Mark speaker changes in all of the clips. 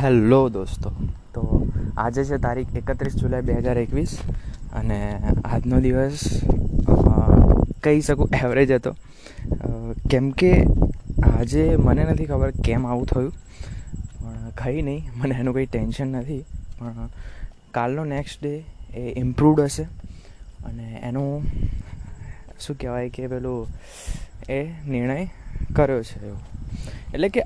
Speaker 1: Hello દોસ્તો. તો આજે છે તારીખ એકત્રીસ જુલાઈ બે હજાર એકવીસ અને આજનો દિવસ કહી શકું એવરેજ હતો. કેમ કે આજે મને નથી ખબર કેમ આવું થયું, પણ કંઈ નહીં, મને એનું કંઈ ટેન્શન નથી. પણ કાલનો નેક્સ્ટ ડે એ ઇમ્પ્રુવડ હશે અને એનું શું કહેવાય કે પેલું એ નિર્ણય કર્યો છે એવું. એટલે કે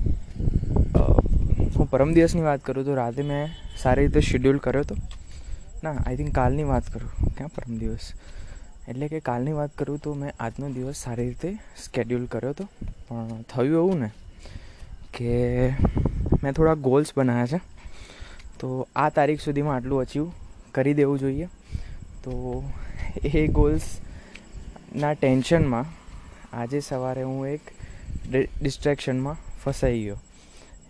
Speaker 1: હું પરમ દિવસની વાત કરું તો રાતે મેં સારી રીતે શેડ્યુલ કર્યો હતો ના આઈ થિંક કાલની વાત કરું. ક્યાં પરમ દિવસ? એટલે કે કાલની વાત કરું તો મેં આજનો દિવસ સારી રીતે સ્કેડ્યુલ કર્યો હતો પણ થયું એવું ને કે મેં થોડા ગોલ્સ બનાવ્યા છે. તો આ તારીખ સુધીમાં આટલું અચીવ કરી દેવું જોઈએ. તો એ ગોલ્સના ટેન્શનમાં આજે સવારે હું એક ડિસ્ટ્રેક્શનમાં ફસાઈ ગયો.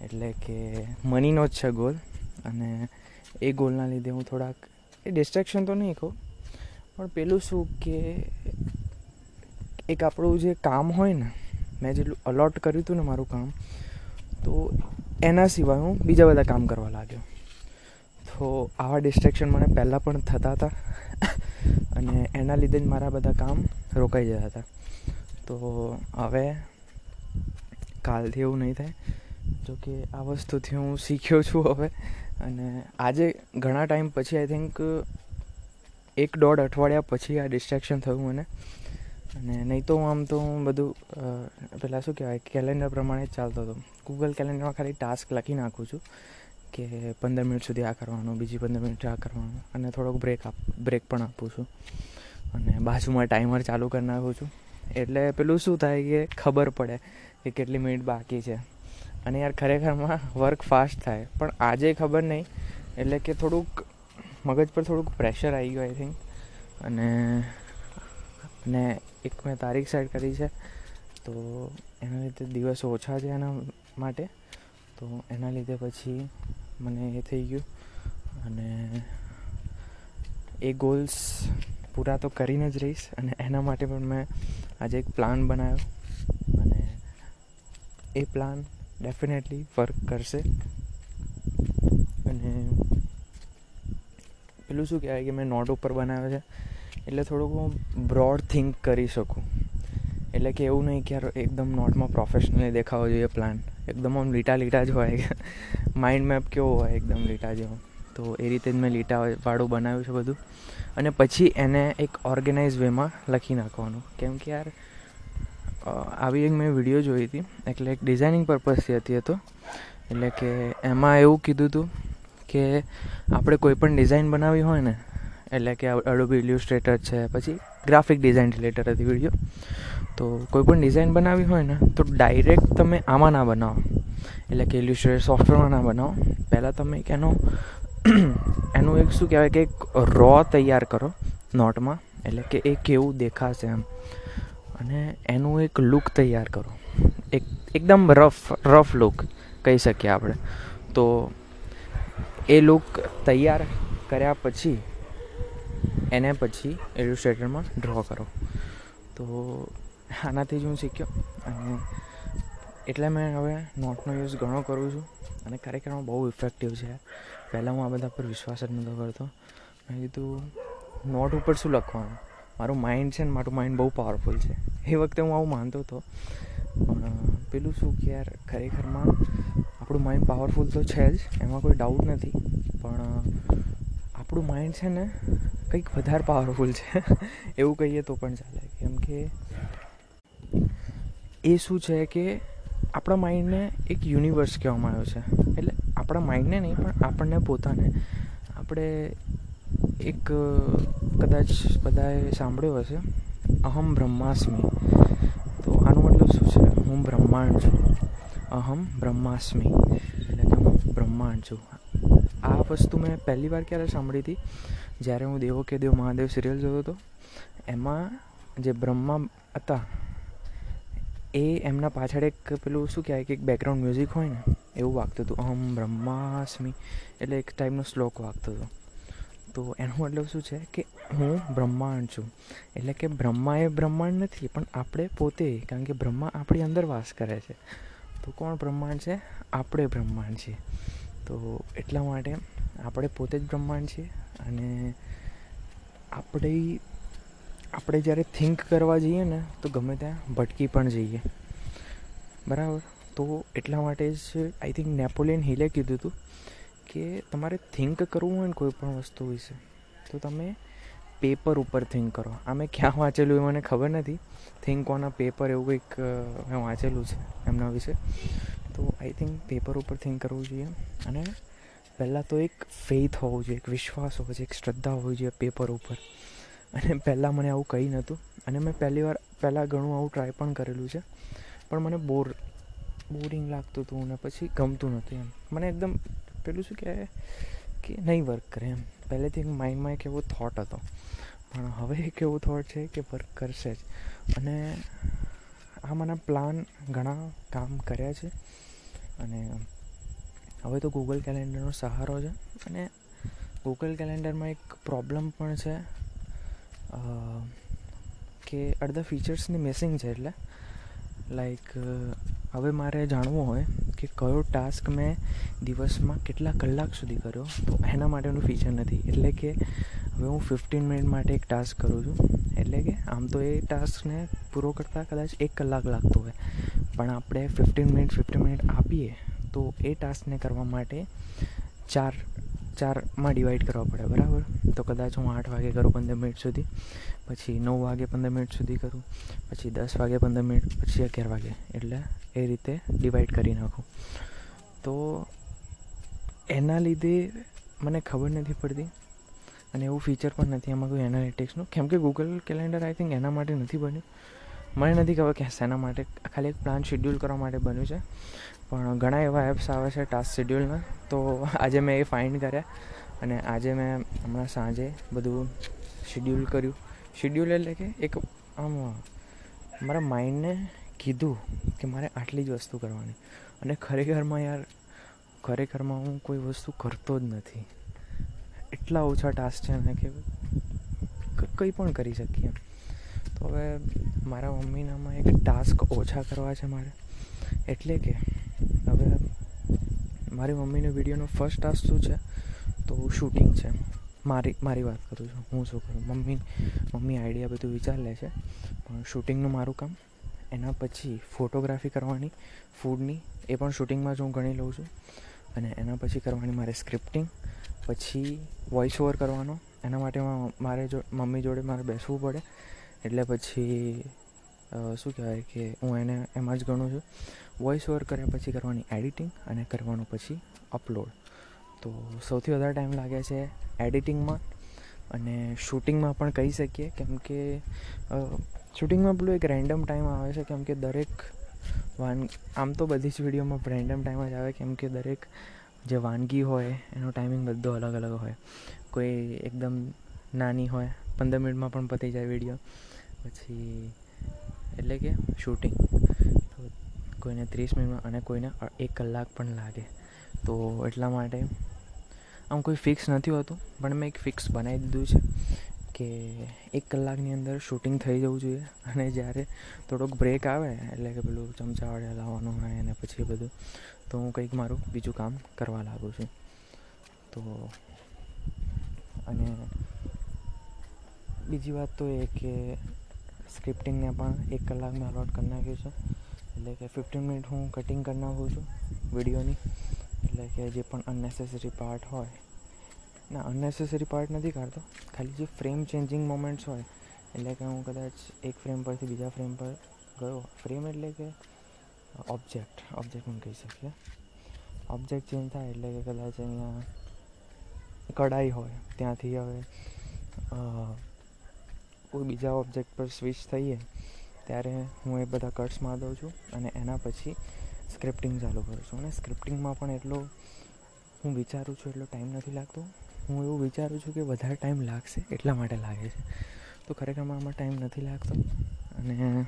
Speaker 1: એટલે કે મનીનો જ છે ગોલ અને એ ગોલના લીધે હું થોડાક, એ ડિસ્ટ્રેક્શન તો નહીં કહું, પણ પેલું શું કે એક આપણું જે કામ હોય ને, મેં જેટલું અલોટ કર્યું હતું ને મારું કામ, તો એના સિવાય હું બીજા બધા કામ કરવા લાગ્યો. તો આવા ડિસ્ટ્રેક્શન મને પહેલાં પણ થતા હતા અને એના લીધે જ મારા બધા કામ રોકાઈ જતા હતા. તો હવે કાલથી એવું નહીં થાય. જો કે આ વસ્તુથી હું શીખ્યો છું હવે. અને આજે ઘણા ટાઈમ પછી આઈ થિંક એક દોઢ અઠવાડિયા પછી આ ડિસ્ટ્રેક્શન થયું મને. અને નહીં તો આમ તો હું બધું પહેલાં શું કહેવાય કેલેન્ડર પ્રમાણે જ ચાલતો હતો. ગૂગલ કેલેન્ડરમાં ખાલી ટાસ્ક લખી નાખું છું કે પંદર મિનિટ સુધી આ કરવાનું, બીજી પંદર મિનિટ આ કરવાનું, અને થોડોક બ્રેક આપ બ્રેક પણ આપું છું. અને બાજુમાં ટાઈમર ચાલુ કરી નાખું છું. એટલે પેલું શું થાય કે ખબર પડે કે કેટલી મિનિટ બાકી છે. અને યાર ખરેખરમાં વર્ક ફાસ્ટ થાય. પણ આજે ખબર નહીં. એટલે કે થોડુંક મગજ પર થોડુંક પ્રેશર આવી ગયું આઈ થિંક અને અને એક મેં તારીખ સેટ કરી છે. તો એના લીધે દિવસો ઓછા છે એના માટે. તો એના લીધે પછી મને એ થઈ ગયું. અને એ ગોલ્સ પૂરા તો કરીને જ રહીશ. અને એના માટે પણ મેં આજે એક પ્લાન બનાવ્યો. અને એ પ્લાન ડેફિનેટલી વર્ક કરશે. અને પેલું શું કહેવાય કે મેં નોટ ઉપર બનાવ્યો છે, એટલે થોડુંક હું બ્રોડ થિંક કરી શકું. એટલે કે એવું નહીં કે યાર એકદમ નોટમાં પ્રોફેશનલી દેખાવો જોઈએ પ્લાન એકદમ આમ લીટા લીટા જ હોય. માઇન્ડ મેપ કેવો હોય, એકદમ લીટા જેવો. તો એ રીતે જ મેં લીટા વાળું બનાવ્યું છે બધું. અને પછી એને એક ઓર્ગેનાઇઝ વેમાં લખી નાખવાનું. કેમ કે યાર આવી એક મેં વીડિયો જોઈ હતી. એટલે એક ડિઝાઇનિંગ પર્પઝથી હતી હતો એટલે કે એમાં એવું કીધું હતું કે આપણે કોઈ પણ ડિઝાઇન બનાવી હોય ને, એટલે કે અડોબી ઇલ્યુસ્ટ્રેટર છે, પછી ગ્રાફિક ડિઝાઇન રિલેટેડ હતી વીડિયો તો કોઈ પણ ડિઝાઇન બનાવી હોય ને, તો ડાયરેક્ટ તમે આમાં ના બનાવો. એટલે કે ઇલ્યુસ્ટ્રેટર સોફ્ટવેરમાં ના બનાવો. પહેલાં તમે એક એનો, એનું એક શું કહેવાય કે એક રો તૈયાર કરો નોટમાં. એટલે કે એ કેવું દેખાશે એમ. અને એનું એક લુક તૈયાર કરો. એક, એકદમ રફ રફ લુક કહી શકીએ આપણે. તો એ લુક તૈયાર કર્યા પછી, એને પછી ઇલ્યુસ્ટ્રેટરમાં ડ્રો કરો. તો આનાથી જ હું શીખ્યો અને એટલે મેં હવે નોટનો યુઝ ઘણો કરું છું અને ખરેખરમાં બહુ ઇફેક્ટિવ છે. પહેલાં હું આ બધા પર વિશ્વાસ જ નહોતો કરતો. મેં કીધું, નોટ ઉપર શું લખવાનું? મારું માઇન્ડ છે ને મારું માઇન્ડ બહુ પાવરફુલ છે. એ વખતે હું આવું માનતો હતો. પણ પેલું શું કે યાર, ખરેખરમાં આપણું માઇન્ડ પાવરફુલ તો છે જ, એમાં કોઈ ડાઉટ નથી. પણ આપણું માઇન્ડ છે ને કંઈક વધારે પાવરફુલ છે. એવું કહીએ તો પણ ચાલે. કેમ કે એ શું છે કે આપણા માઇન્ડને એક યુનિવર્સ કહેવામાં આવ્યો છે. એટલે આપણા માઇન્ડને નહીં, પણ આપણને પોતાને. આપણે એક કદાચ બધાએ સાંભળ્યો હશે. અહમ બ્રહ્માસ્મી. તો આનો મતલબ શું છે? હું બ્રહ્માંડ છું. અહમ બ્રહ્માસ્મી. એટલે કે હું બ્રહ્માંડ છું. આ વસ્તુ મેં પહેલી વાર ક્યારે સાંભળી હતી? જ્યારે હું દેવો કે દેવ મહાદેવ સિરિયલ જોતો હતો. એમાં જે બ્રહ્મા હતા, એ એમના પાછળ એક પેલું શું કહેવાય કે એક બેકગ્રાઉન્ડ મ્યુઝિક હોય ને, એવું વાગતું હતું. અહમ બ્રહ્માસ્મી. એટલે એક ટાઈપનો શ્લોક વાગતો હતો. તો એનો મતલબ શું છે કે હું બ્રહ્માંડ છું. એટલે કે બ્રહ્મા એ બ્રહ્માંડ નથી, પણ આપણે પોતે, કારણ કે બ્રહ્મા આપણી અંદર વાસ કરે છે. તો કોણ બ્રહ્માંડ છે? આપણે બ્રહ્માંડ છીએ. તો એટલા માટે આપણે પોતે જ બ્રહ્માંડ છીએ અને આપણે આપણે જ્યારે થિંક કરવા જઈએ ને, તો ગમે ત્યાં ભટકી પણ જઈએ. બરાબર? તો એટલા માટે જ આઈ થિંક નેપોલિયન હિલે કીધું હતું કે તમારે થિંક કરવું હોય ને કોઈ પણ વસ્તુ વિશે, તો તમે પેપર ઉપર થિંક કરો. આ મેં ક્યાં વાંચેલું એ મને ખબર નથી. થિંક ઓન અ પેપર એવું કંઈક મેં વાંચેલું છે એમના વિશે. તો આઈ થિંક પેપર ઉપર થિંક કરવું જોઈએ. અને પહેલાં તો એક ફેથ હોવું જોઈએ, એક વિશ્વાસ હોવો જોઈએ, એક શ્રદ્ધા હોવી જોઈએ પેપર ઉપર. અને પહેલાં મને આવું કંઈ નહોતું. અને મેં પહેલી વાર, પહેલાં ઘણું આવું ટ્રાય પણ કરેલું છે. પણ મને બોર બોરિંગ લાગતું હતું અને પછી ગમતું નહોતું એમ. મને એકદમ પેલું શું કહેવાય? કે નહીં વર્ક કરે એમ. પહેલેથી માઇન્ડમાં એક એવો થોટ હતો. પણ હવે એક એવો થોટ છે કે વર્ક કરશે જ. અને આ મને પ્લાન ઘણા કામ કર્યા છે. અને હવે તો ગૂગલ કેલેન્ડરનો સહારો છે. અને ગૂગલ કેલેન્ડરમાં એક પ્રોબ્લેમ પણ છે કે અડધા ફીચર્સની મિસિંગ છે એટલે. લાઈક હવે મારે જાણવું હોય કે કયો ટાસ્ક મેં દિવસમાં કેટલા કલાક સુધી કર્યો? તો એના માટેનું ફીચર નથી. એટલે કે હવે હું ફિફ્ટીન મિનિટ માટે એક ટાસ્ક કરું છું. એટલે કે આમ તો એ ટાસ્કને પૂરો કરતાં કદાચ એક કલાક લાગતો હોય. પણ આપણે ફિફ્ટીન મિનિટ ફિફ્ટીન મિનિટ આપીએ, તો એ ટાસ્કને કરવા માટે ચાર, ચારમાં ડિવાઈડ કરવા પડે. બરાબર? તો કદાચ હું આઠ વાગે કરું પંદર મિનિટ સુધી. પછી નવ વાગે પંદર મિનિટ સુધી કરું, પછી દસ વાગે પંદર મિનિટ, પછી અગિયાર વાગે. એટલે એ રીતે ડિવાઈડ કરી નાખું. તો એના લીધે મને ખબર નથી પડતી અને એવું ફીચર પણ નથી એમાં કોઈ એનાલિટિક્સનું કેમ કે ગૂગલ કેલેન્ડર આઈ થિંક એના માટે નથી બન્યું. મને નથી ખબર કે શેના માટે. ખાલી એક પ્લાન શેડ્યુલ કરવા માટે બન્યું છે. પણ ઘણા એવા એપ્સ આવે છે ટાસ્ક શેડ્યુલના તો આજે મેં એ ફાઇન્ડ કર્યા અને આજે મેં હમણાં સાંજે બધું શેડ્યુલ કર્યું. શેડ્યુલ એટલે કે એક, આમ, મારા માઇન્ડને કીધું કે મારે આટલી જ વસ્તુ કરવાની. અને ખરેખરમાં યાર, ખરેખરમાં હું કોઈ વસ્તુ કરતો જ નથી. એટલા ઓછા ટાસ્ક છે ને કે કંઈ પણ કરી શકીએ. તો હવે મારા મમ્મીનામાં એક ટાસ્ક ઓછા કરવા છે મારે. એટલે કે હવે મારી મમ્મીનો વિડીયોનો ફર્સ્ટ ટાસ્ક શું છે? તો શૂટિંગ છે. મારી મારી વાત કરું છું. હું શું કરું? મમ્મી મમ્મી આઈડિયા બધું વિચાર લે છે. પણ શૂટિંગનું મારું કામ, એના પછી ફોટોગ્રાફી કરવાની ફૂડની એ પણ શૂટિંગમાં જ હું ગણી લઉં છું. અને એના પછી કરવાની મારે સ્ક્રિપ્ટિંગ પછી વોઇસ ઓવર કરવાનો. એના માટે મારે જો, મમ્મી જોડે મારે બેસવું પડે. એટલે પછી શું કહેવાય કે હું એને એમાં જ ગણું છું. વોઇસ ઓવર કર્યા પછી કરવાની એડિટિંગ અને કરવાનું પછી અપલોડ તો સૌથી વધારે ટાઈમ લાગે છે એડિટિંગમાં અને શૂટિંગમાં પણ કહી શકીએ. કેમ કે શૂટિંગમાં પેલું એક રેન્ડમ ટાઈમ આવે છે. કેમ કે દરેક વાન, આમ તો બધી જ વિડીયોમાં રેન્ડમ ટાઈમ જ આવે. કેમ કે દરેક જે વાનગી હોય, એનો ટાઈમિંગ બધો અલગ અલગ હોય. કોઈ એકદમ નાની હોય, પંદર મિનિટમાં પણ પતી જાય વીડિયો પછી એટલે કે શૂટિંગ તો કોઈને ત્રીસ મિનિટમાં અને કોઈને એક કલાક પણ લાગે. તો એટલા માટે આમ કોઈ ફિક્સ નથી હોતું, પણ મેં એક ફિક્સ બનાવી દીધું છે કે એક કલાકની અંદર શૂટિંગ થઈ જવું જોઈએ. અને જ્યારે થોડોક બ્રેક આવે, એટલે કે પેલું ચમચા વડે લાવવાનું હોય અને પછી બધું, તો હું કંઈક મારું બીજું કામ કરવા લાગું છું. તો અને બીજી વાત તો એ કે સ્ક્રિપ્ટિંગને પણ એક કલાક મેં અલોટ કરી નાખ્યું છે. એટલે કે ફિફ્ટીન મિનિટ હું કટિંગ કરી નાખું છું વિડીયોની એટલે કે જે પણ અનનેસેસરી પાર્ટ હોય. ના અનનેસેસરી પાર્ટ નથી કાઢતો. ખાલી જે ફ્રેમ ચેન્જિંગ મોમેન્ટ્સ હોય, એટલે કે હું કદાચ એક ફ્રેમ પરથી બીજા ફ્રેમ પર ગયો. ફ્રેમ એટલે કે ઓબ્જેક્ટ ઓબ્જેક્ટ પણ કહી શકીએ. ઓબ્જેક્ટ ચેન્જ થાય એટલે કે કદાચ અહીંયા કડાઈ હોય. ત્યાંથી હવે કોઈ બીજા ઓબ્જેક્ટ પર સ્વિચ થઈએ, ત્યારે હું એ બધા કટ્સમાં દઉં છું. અને એના પછી સ્ક્રિપ્ટિંગ ચાલુ છું. અને સ્ક્રિપ્ટિંગમાં પણ એટલો હું વિચારું છું, એટલો ટાઈમ નથી લાગતો. હું એવું વિચારું છું કે વધારે ટાઈમ લાગશે એટલા માટે લાગે છે. તો ખરેખરમાં આમાં ટાઈમ નથી લાગતો. અને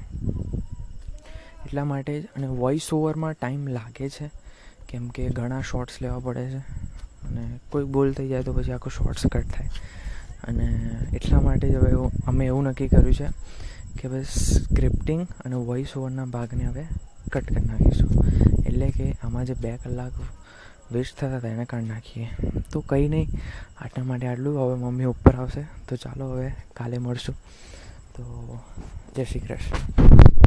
Speaker 1: એટલા માટે જ અને વોઇસ ઓવરમાં ટાઈમ લાગે છે. કેમ કે ઘણા શોર્ટ્સ લેવા પડે છે. અને કોઈ બોલ થઈ જાય તો પછી આખો શોર્ટ્સ કટ થાય. અને એટલા માટે જ હવે અમે એવું નક્કી કર્યું છે કે બસ સ્ક્રિપ્ટિંગ અને વોઇસ ઓવરના ભાગને હવે કટ કરી નાખીશું. એટલે કે આમાં જે બે કલાક વેસ્ટ થતા હતા એને કાઢી નાખીએ. તો કંઈ નહીં, આટલા માટે આટલું હવે મમ્મી ઉપર આવશે. તો ચાલો હવે કાલે મળશું. તો જય શ્રી કૃષ્ણ.